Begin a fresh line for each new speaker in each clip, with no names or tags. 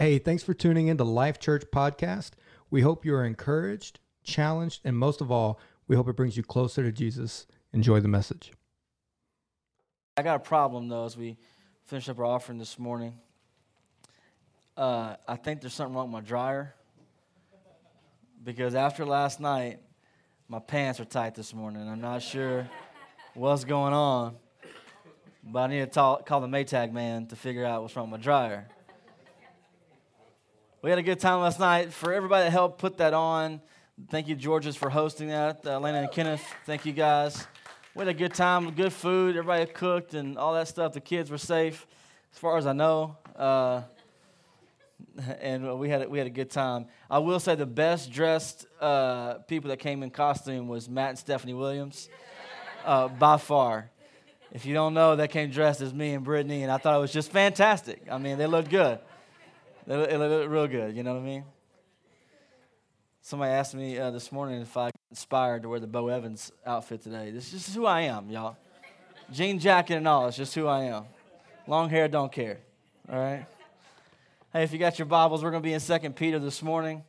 Hey, thanks for tuning in to Life Church Podcast. We hope you are encouraged, challenged, and most of all, we hope it brings you closer to Jesus. Enjoy the message.
I got a problem though as we finish up our offering this morning. Uh, I think there's something wrong with my dryer because after last night, my pants are tight this morning. I'm not sure what's going on, but I need to talk, call the Maytag man to figure out what's wrong with my dryer. We had a good time last night. For everybody that helped put that on, thank you, Georges, for hosting that. Uh, and Kenneth, thank you guys. We had a good time, good food. Everybody cooked and all that stuff. The kids were safe, as far as I know. Uh, and we had a, we had a good time. I will say the best dressed uh, people that came in costume was Matt and Stephanie Williams, uh, by far. If you don't know, they came dressed as me and Brittany, and I thought it was just fantastic. I mean, they looked good. Looked, looked real good. You know what I mean? Somebody asked me uh, this morning if I inspired to wear the Bo Evans outfit today. This is just who I am, y'all. Jean jacket and all. It's just who I am. Long hair, don't care. All right. Hey, if you got your Bibles, we're going to be in Second Peter this morning.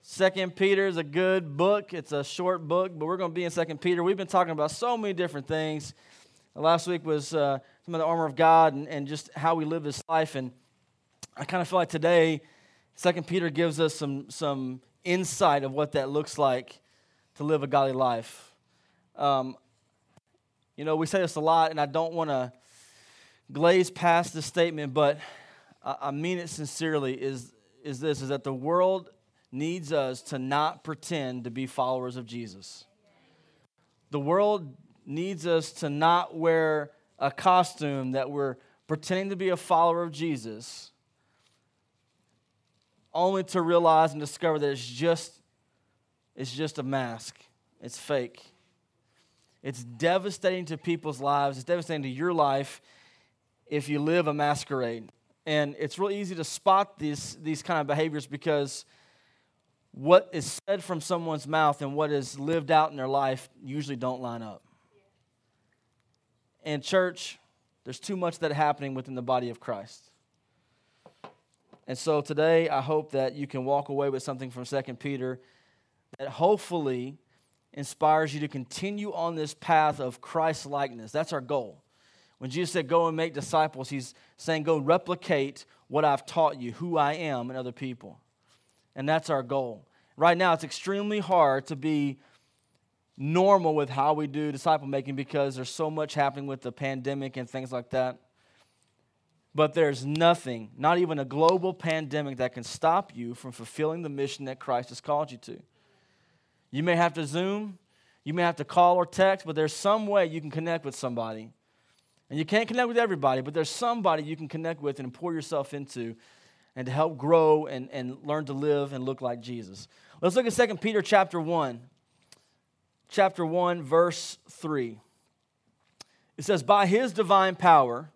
Second Peter is a good book. It's a short book, but we're going to be in Second Peter. We've been talking about so many different things. Last week was uh, some of the armor of God and, and just how we live this life. And I kind of feel like today, Second Peter gives us some, some insight of what that looks like to live a godly life. Um, you know, we say this a lot, and I don't want to glaze past this statement, but I, I mean it sincerely. Is is this? Is that the world needs us to not pretend to be followers of Jesus. The world needs us to not wear a costume that we're pretending to be a follower of Jesus only to realize and discover that it's just it's just a mask. It's fake. It's devastating to people's lives. It's devastating to your life if you live a masquerade. And it's real easy to spot these, these kind of behaviors because what is said from someone's mouth and what is lived out in their life usually don't line up. In church, there's too much that happening within the body of Christ. And so today, I hope that you can walk away with something from 2 Peter that hopefully inspires you to continue on this path of Christ likeness. That's our goal. When Jesus said, Go and make disciples, he's saying, Go replicate what I've taught you, who I am, and other people. And that's our goal. Right now, it's extremely hard to be normal with how we do disciple making because there's so much happening with the pandemic and things like that. But there's nothing, not even a global pandemic, that can stop you from fulfilling the mission that Christ has called you to. You may have to Zoom, you may have to call or text, but there's some way you can connect with somebody. And you can't connect with everybody, but there's somebody you can connect with and pour yourself into and to help grow and, and learn to live and look like Jesus. Let's look at 2 Peter chapter 1. Chapter 1, verse 3. It says, By his divine power,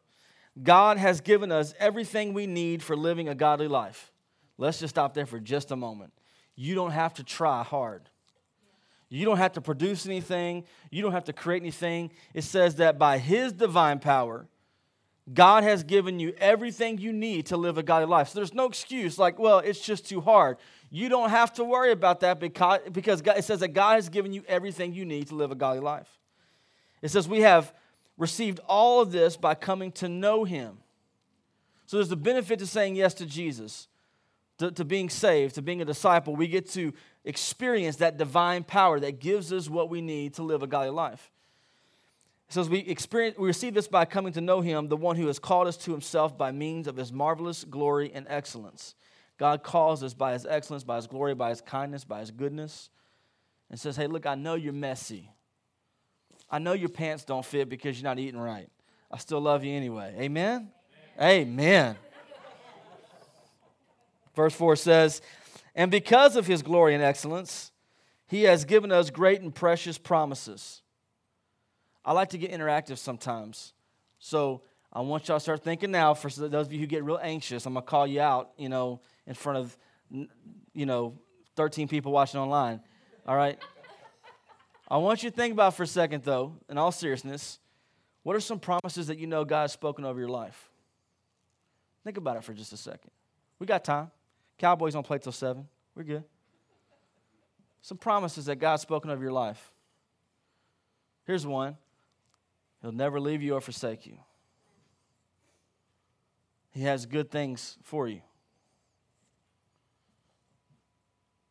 God has given us everything we need for living a godly life. Let's just stop there for just a moment. You don't have to try hard. You don't have to produce anything. You don't have to create anything. It says that by His divine power, God has given you everything you need to live a godly life. So there's no excuse like, well, it's just too hard. You don't have to worry about that because, because God, it says that God has given you everything you need to live a godly life. It says we have received all of this by coming to know him. So there's a benefit to saying yes to Jesus, to, to, being saved, to being a disciple. We get to experience that divine power that gives us what we need to live a godly life. So as we experience, we receive this by coming to know him, the one who has called us to himself by means of his marvelous glory and excellence. God calls us by his excellence, by his glory, by his kindness, by his goodness, and says, Hey, look, I know you're messy. I know your pants don't fit because you're not eating right. I still love you anyway. Amen? Amen. Amen. Verse 4 says, And because of his glory and excellence, he has given us great and precious promises. I like to get interactive sometimes. So I want y'all to start thinking now for those of you who get real anxious. I'm going to call you out, you know, in front of, you know, 13 people watching online. All right? I want you to think about for a second, though, in all seriousness, what are some promises that you know God has spoken over your life? Think about it for just a second. We got time. Cowboys don't play till 7. We're good. Some promises that God's spoken of your life. Here's one He'll never leave you or forsake you. He has good things for you.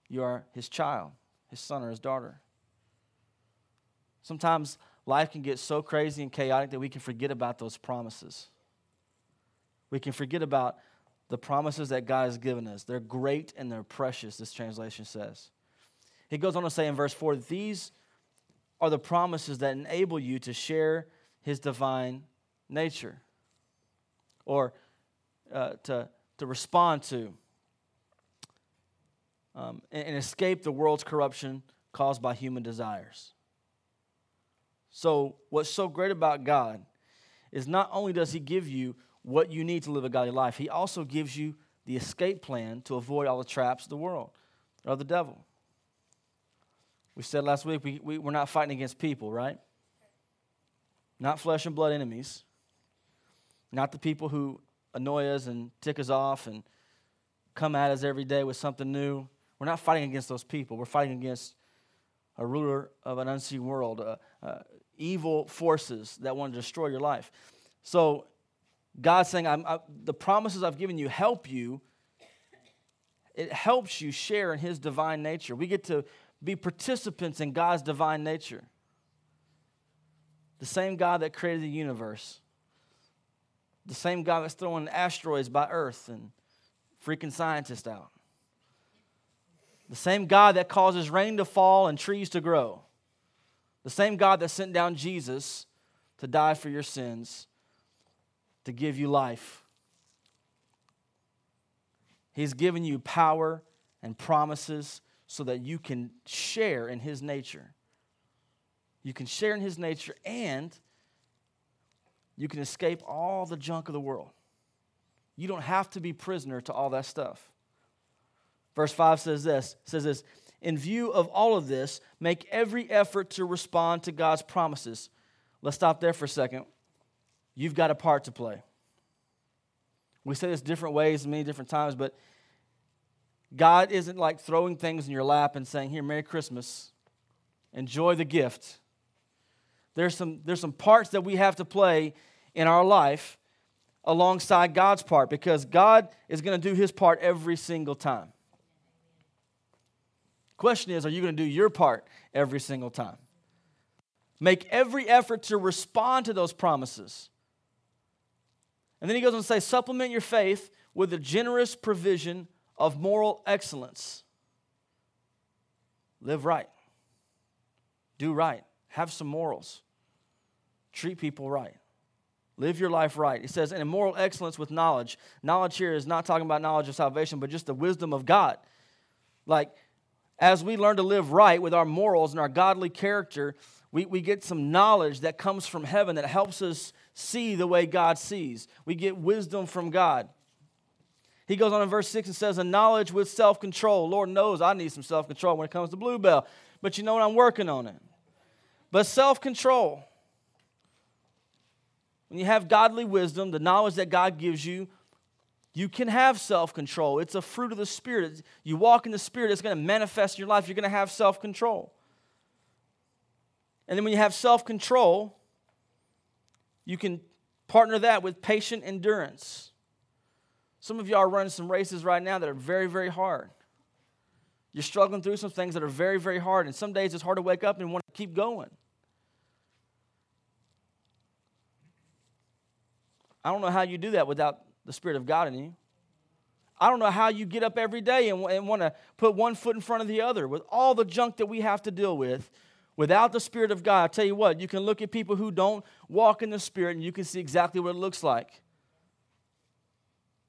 You are his child, his son or his daughter. Sometimes life can get so crazy and chaotic that we can forget about those promises. We can forget about the promises that God has given us. They're great and they're precious, this translation says. He goes on to say in verse 4 these are the promises that enable you to share his divine nature or uh, to, to respond to um, and, and escape the world's corruption caused by human desires. So, what's so great about God is not only does He give you what you need to live a godly life, He also gives you the escape plan to avoid all the traps of the world or the devil. We said last week we, we, we're not fighting against people, right? Not flesh and blood enemies, not the people who annoy us and tick us off and come at us every day with something new. We're not fighting against those people. We're fighting against a ruler of an unseen world, evil forces that want to destroy your life. So God's saying, I, the promises I've given you help you. It helps you share in His divine nature. We get to be participants in God's divine nature. The same God that created the universe, the same God that's throwing asteroids by Earth and freaking scientists out. The same God that causes rain to fall and trees to grow. The same God that sent down Jesus to die for your sins, to give you life. He's given you power and promises so that you can share in His nature. You can share in His nature and you can escape all the junk of the world. You don't have to be prisoner to all that stuff. Verse 5 says this says this in view of all of this, make every effort to respond to God's promises. Let's stop there for a second. You've got a part to play. We say this different ways many different times, but God isn't like throwing things in your lap and saying, Here, Merry Christmas, enjoy the gift. There's some, there's some parts that we have to play in our life alongside God's part because God is going to do his part every single time. Question is, are you going to do your part every single time? Make every effort to respond to those promises. And then he goes on to say, supplement your faith with a generous provision of moral excellence. Live right, do right, have some morals, treat people right. Live your life right. He says, and moral excellence with knowledge. Knowledge here is not talking about knowledge of salvation, but just the wisdom of God. Like, as we learn to live right with our morals and our godly character, we, we get some knowledge that comes from heaven that helps us see the way God sees. We get wisdom from God. He goes on in verse 6 and says, A knowledge with self control. Lord knows I need some self control when it comes to Bluebell, but you know what? I'm working on it. But self control. When you have godly wisdom, the knowledge that God gives you, you can have self control. It's a fruit of the Spirit. You walk in the Spirit, it's going to manifest in your life. You're going to have self control. And then when you have self control, you can partner that with patient endurance. Some of y'all are running some races right now that are very, very hard. You're struggling through some things that are very, very hard. And some days it's hard to wake up and want to keep going. I don't know how you do that without the Spirit of God in you. I don't know how you get up every day and, and want to put one foot in front of the other with all the junk that we have to deal with. Without the Spirit of God, I tell you what, you can look at people who don't walk in the Spirit and you can see exactly what it looks like.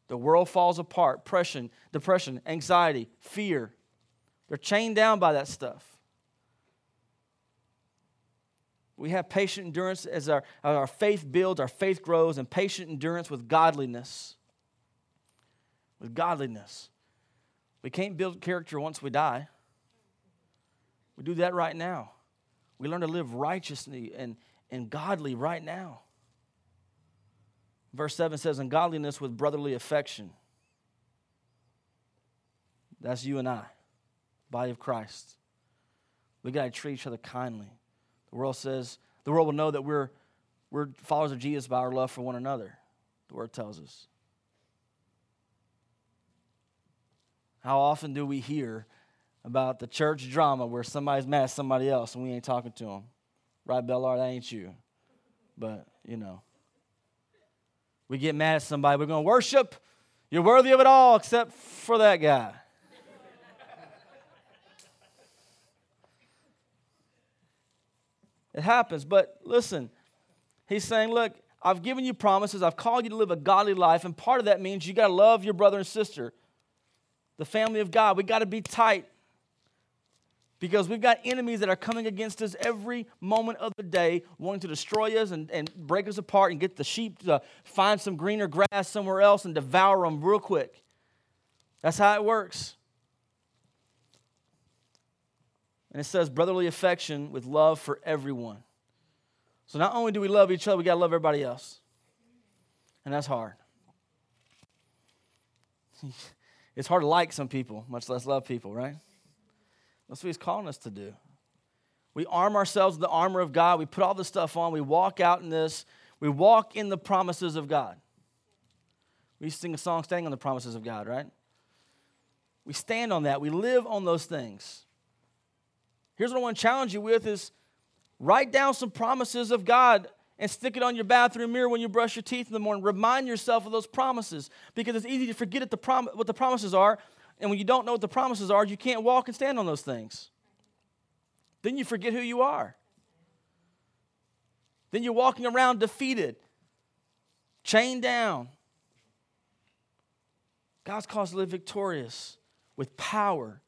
The world falls apart. Depression, depression, anxiety, fear. They're chained down by that stuff. We have patient endurance as our, as our faith builds, our faith grows, and patient endurance with godliness. With godliness. We can't build character once we die. We do that right now. We learn to live righteously and, and godly right now. Verse 7 says, And godliness with brotherly affection. That's you and I, body of Christ. We got to treat each other kindly. The world says, the world will know that we're, we're followers of Jesus by our love for one another, the word tells us. How often do we hear about the church drama where somebody's mad at somebody else and we ain't talking to them? Right, Bellar? That ain't you. But, you know. We get mad at somebody. We're going to worship. You're worthy of it all except for that guy. It happens. But listen, he's saying, look, I've given you promises. I've called you to live a godly life. And part of that means you got to love your brother and sister the family of God. We got to be tight because we've got enemies that are coming against us every moment of the day, wanting to destroy us and, and break us apart and get the sheep to find some greener grass somewhere else and devour them real quick. That's how it works. And it says brotherly affection with love for everyone. So not only do we love each other, we got to love everybody else. And that's hard. It's hard to like some people, much less love people, right? That's what he's calling us to do. We arm ourselves with the armor of God. We put all this stuff on. We walk out in this. We walk in the promises of God. We sing a song standing on the promises of God, right? We stand on that. We live on those things. Here's what I want to challenge you with is write down some promises of God and stick it on your bathroom mirror when you brush your teeth in the morning. Remind yourself of those promises because it's easy to forget the prom- what the promises are. And when you don't know what the promises are, you can't walk and stand on those things. Then you forget who you are. Then you're walking around defeated, chained down. God's us to live victorious with power,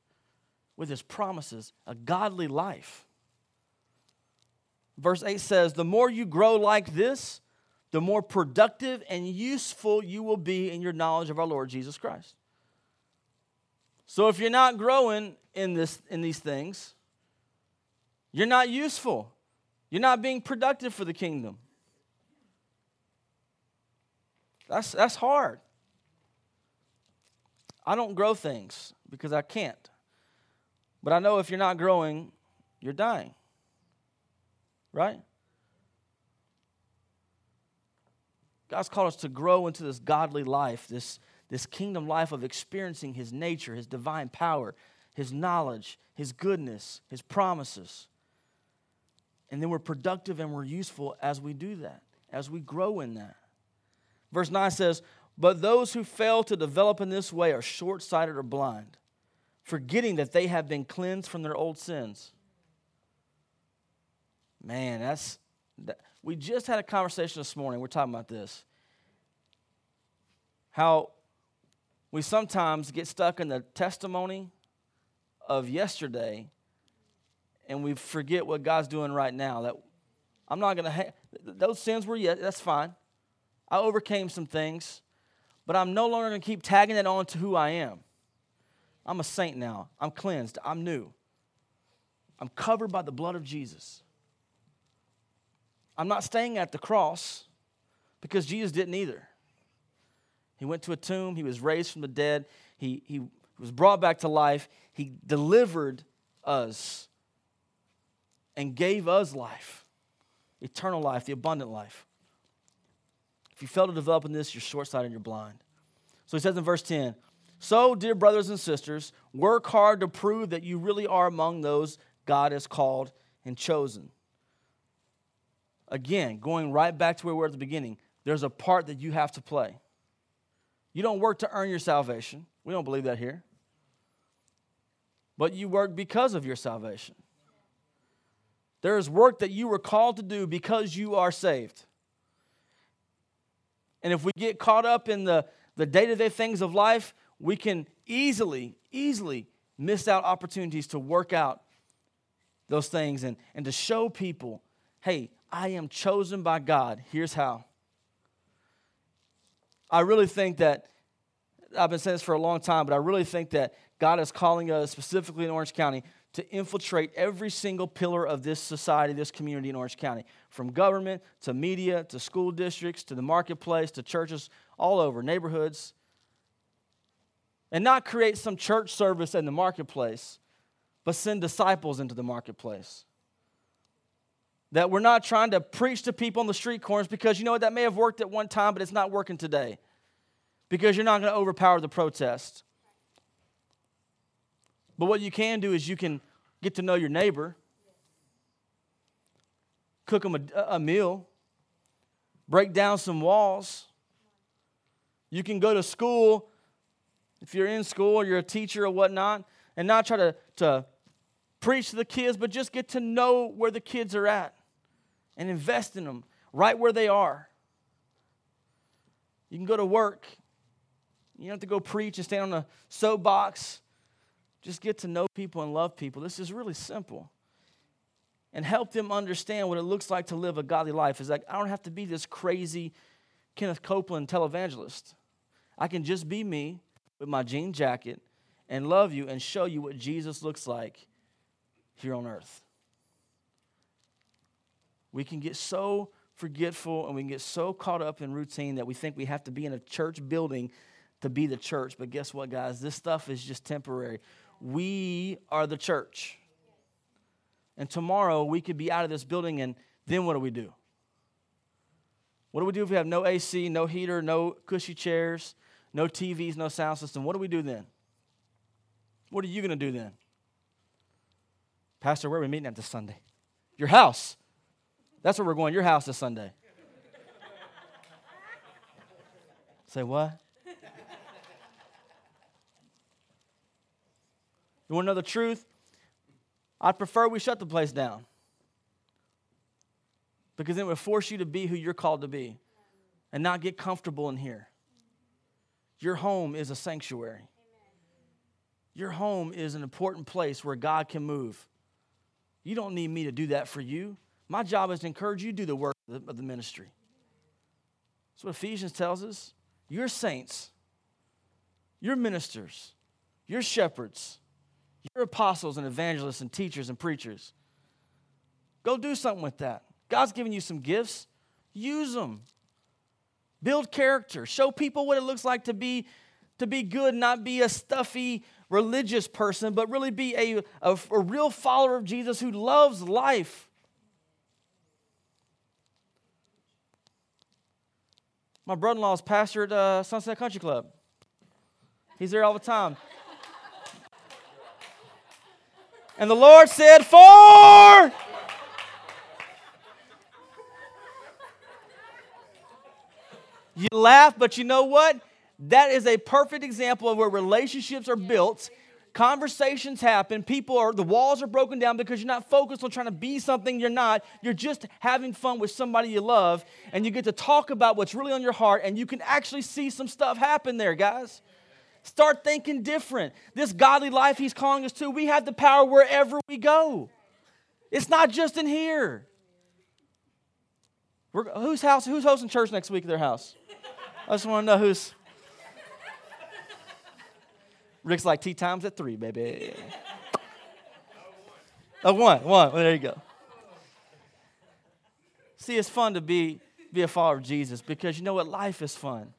with his promises, a godly life. Verse 8 says, The more you grow like this, the more productive and useful you will be in your knowledge of our Lord Jesus Christ. So if you're not growing in, this, in these things, you're not useful. You're not being productive for the kingdom. That's, that's hard. I don't grow things because I can't. But I know if you're not growing, you're dying right? God's called us to grow into this godly life, this, this kingdom life of experiencing His nature, His divine power, His knowledge, His goodness, His promises. And then we're productive and we're useful as we do that, as we grow in that. Verse 9 says, But those who fail to develop in this way are short sighted or blind, forgetting that they have been cleansed from their old sins. Man, that's that, we just had a conversation this morning. We're talking about this. How we sometimes get stuck in the testimony of yesterday and we forget what God's doing right now. That I'm not going to ha- those sins were yet that's fine. I overcame some things, but I'm no longer going to keep tagging it on to who I am. I'm a saint now. I'm cleansed. I'm new. I'm covered by the blood of Jesus. I'm not staying at the cross because Jesus didn't either. He went to a tomb, he was raised from the dead, he, he was brought back to life, he delivered us and gave us life eternal life, the abundant life. If you fail to develop in this, you're short sighted and you're blind. So he says in verse 10 So, dear brothers and sisters, work hard to prove that you really are among those God has called and chosen. Again, going right back to where we were at the beginning, there's a part that you have to play. You don't work to earn your salvation. We don't believe that here. But you work because of your salvation. There is work that you were called to do because you are saved. And if we get caught up in the, the day to day things of life, we can easily, easily miss out opportunities to work out those things and, and to show people hey, I am chosen by God. Here's how. I really think that, I've been saying this for a long time, but I really think that God is calling us, specifically in Orange County, to infiltrate every single pillar of this society, this community in Orange County, from government to media to school districts to the marketplace to churches all over, neighborhoods. And not create some church service in the marketplace, but send disciples into the marketplace. That we're not trying to preach to people on the street corners because you know what, that may have worked at one time, but it's not working today. Because you're not going to overpower the protest. But what you can do is you can get to know your neighbor, cook them a, a meal, break down some walls. You can go to school if you're in school or you're a teacher or whatnot, and not try to, to preach to the kids, but just get to know where the kids are at and invest in them right where they are. You can go to work. You don't have to go preach and stand on a soapbox just get to know people and love people. This is really simple. And help them understand what it looks like to live a godly life. Is like, I don't have to be this crazy Kenneth Copeland televangelist. I can just be me with my jean jacket and love you and show you what Jesus looks like here on earth. We can get so forgetful and we can get so caught up in routine that we think we have to be in a church building to be the church. But guess what, guys? This stuff is just temporary. We are the church. And tomorrow we could be out of this building, and then what do we do? What do we do if we have no AC, no heater, no cushy chairs, no TVs, no sound system? What do we do then? What are you going to do then? Pastor, where are we meeting at this Sunday? Your house. That's where we're going, your house this Sunday. Say what? You want to know the truth? I'd prefer we shut the place down. Because then it would force you to be who you're called to be and not get comfortable in here. Your home is a sanctuary. Your home is an important place where God can move. You don't need me to do that for you. My job is to encourage you to do the work of the ministry. That's what Ephesians tells us. You're saints, you're ministers, you're shepherds, you're apostles and evangelists and teachers and preachers. Go do something with that. God's given you some gifts, use them. Build character. Show people what it looks like to be to be good, not be a stuffy religious person, but really be a, a, a real follower of Jesus who loves life. My brother in law is pastor at uh, Sunset Country Club. He's there all the time. And the Lord said, Four. You laugh, but you know what? That is a perfect example of where relationships are built, conversations happen, people are, the walls are broken down because you're not focused on trying to be something you're not. You're just having fun with somebody you love, and you get to talk about what's really on your heart, and you can actually see some stuff happen there, guys. Start thinking different. This godly life He's calling us to, we have the power wherever we go. It's not just in here. We're, whose house? Who's hosting church next week at their house? I just want to know who's. Rick's like tea times at three, baby. Oh, one, one. Well, there you go. See, it's fun to be, be a follower of Jesus because you know what? Life is fun.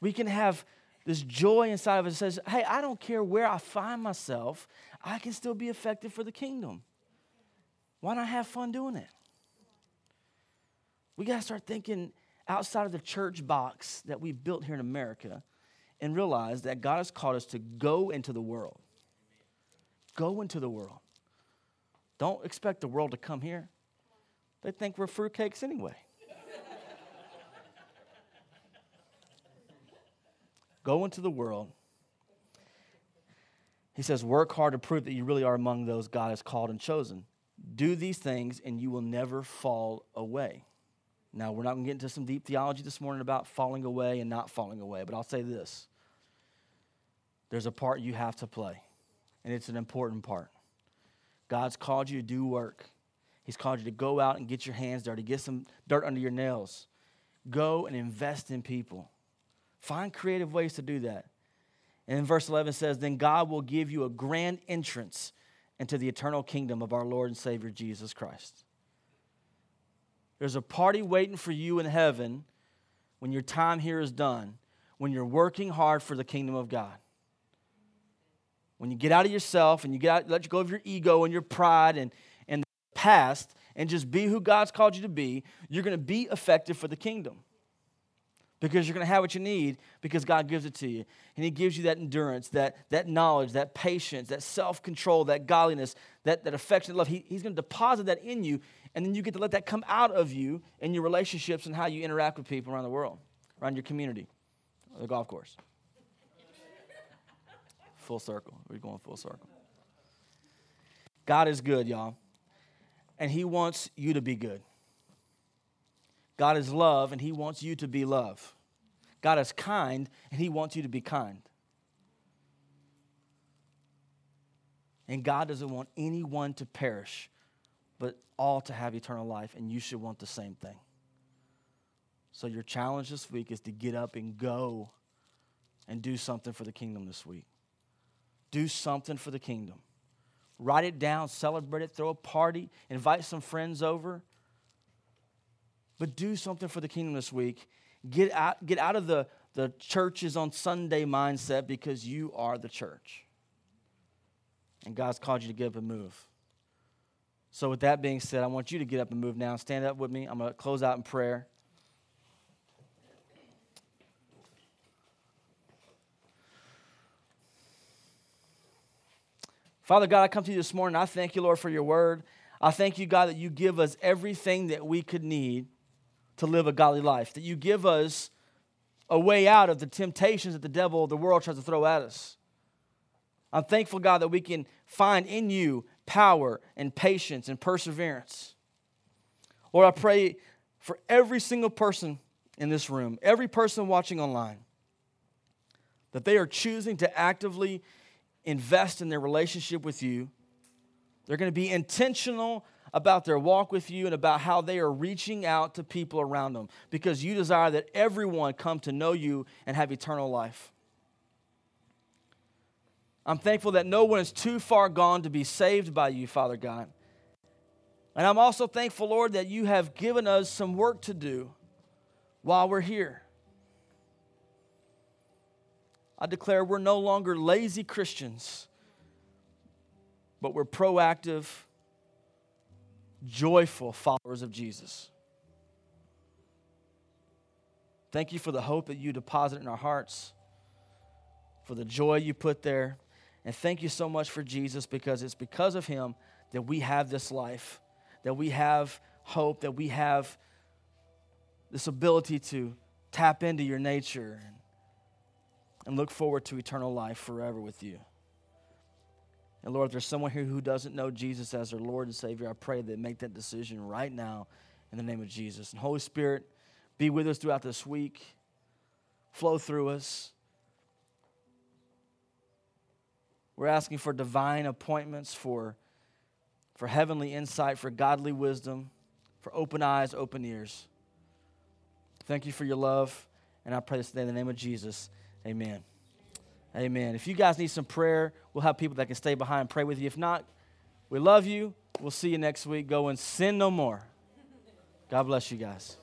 We can have this joy inside of us says, hey, I don't care where I find myself, I can still be effective for the kingdom. Why not have fun doing it? We got to start thinking outside of the church box that we built here in America and realize that God has called us to go into the world. Go into the world. Don't expect the world to come here. They think we're fruitcakes anyway. Go into the world. He says, Work hard to prove that you really are among those God has called and chosen. Do these things, and you will never fall away. Now, we're not going to get into some deep theology this morning about falling away and not falling away, but I'll say this there's a part you have to play, and it's an important part. God's called you to do work. He's called you to go out and get your hands dirty, get some dirt under your nails. Go and invest in people. Find creative ways to do that. And verse 11 says, Then God will give you a grand entrance into the eternal kingdom of our Lord and Savior Jesus Christ. There's a party waiting for you in heaven when your time here is done, when you're working hard for the kingdom of God. When you get out of yourself and you get out, let go of your ego and your pride and, and the past and just be who God's called you to be, you're going to be effective for the kingdom because you're going to have what you need because God gives it to you. And He gives you that endurance, that, that knowledge, that patience, that self control, that godliness, that, that affectionate love. He, he's going to deposit that in you, and then you get to let that come out of you in your relationships and how you interact with people around the world, around your community, the golf course. full circle. We're going full circle. God is good, y'all. And He wants you to be good. God is love, and He wants you to be love. God is kind, and He wants you to be kind. And God doesn't want anyone to perish, but all to have eternal life, and you should want the same thing. So, your challenge this week is to get up and go and do something for the kingdom this week. Do something for the kingdom. Write it down, celebrate it, throw a party, invite some friends over. But do something for the kingdom this week. Get out, get out of the, the churches on Sunday mindset because you are the church. And God's called you to get up and move. So, with that being said, I want you to get up and move now. Stand up with me. I'm going to close out in prayer. Father God, I come to you this morning. I thank you, Lord, for your word. I thank you, God, that you give us everything that we could need to live a godly life, that you give us a way out of the temptations that the devil, the world tries to throw at us. I'm thankful, God, that we can find in you power and patience and perseverance. Lord, I pray for every single person in this room, every person watching online, that they are choosing to actively invest in their relationship with you. They're going to be intentional about their walk with you and about how they are reaching out to people around them because you desire that everyone come to know you and have eternal life. I'm thankful that no one is too far gone to be saved by you, Father God. And I'm also thankful, Lord, that you have given us some work to do while we're here. I declare we're no longer lazy Christians, but we're proactive, joyful followers of Jesus. Thank you for the hope that you deposit in our hearts, for the joy you put there. And thank you so much for Jesus because it's because of him that we have this life, that we have hope, that we have this ability to tap into your nature and look forward to eternal life forever with you. And Lord, if there's someone here who doesn't know Jesus as their Lord and Savior, I pray that make that decision right now in the name of Jesus. And Holy Spirit, be with us throughout this week, flow through us. We're asking for divine appointments, for, for heavenly insight, for godly wisdom, for open eyes, open ears. Thank you for your love, and I pray this today in the name of Jesus. Amen. Amen. If you guys need some prayer, we'll have people that can stay behind and pray with you. If not, we love you. We'll see you next week. Go and sin no more. God bless you guys.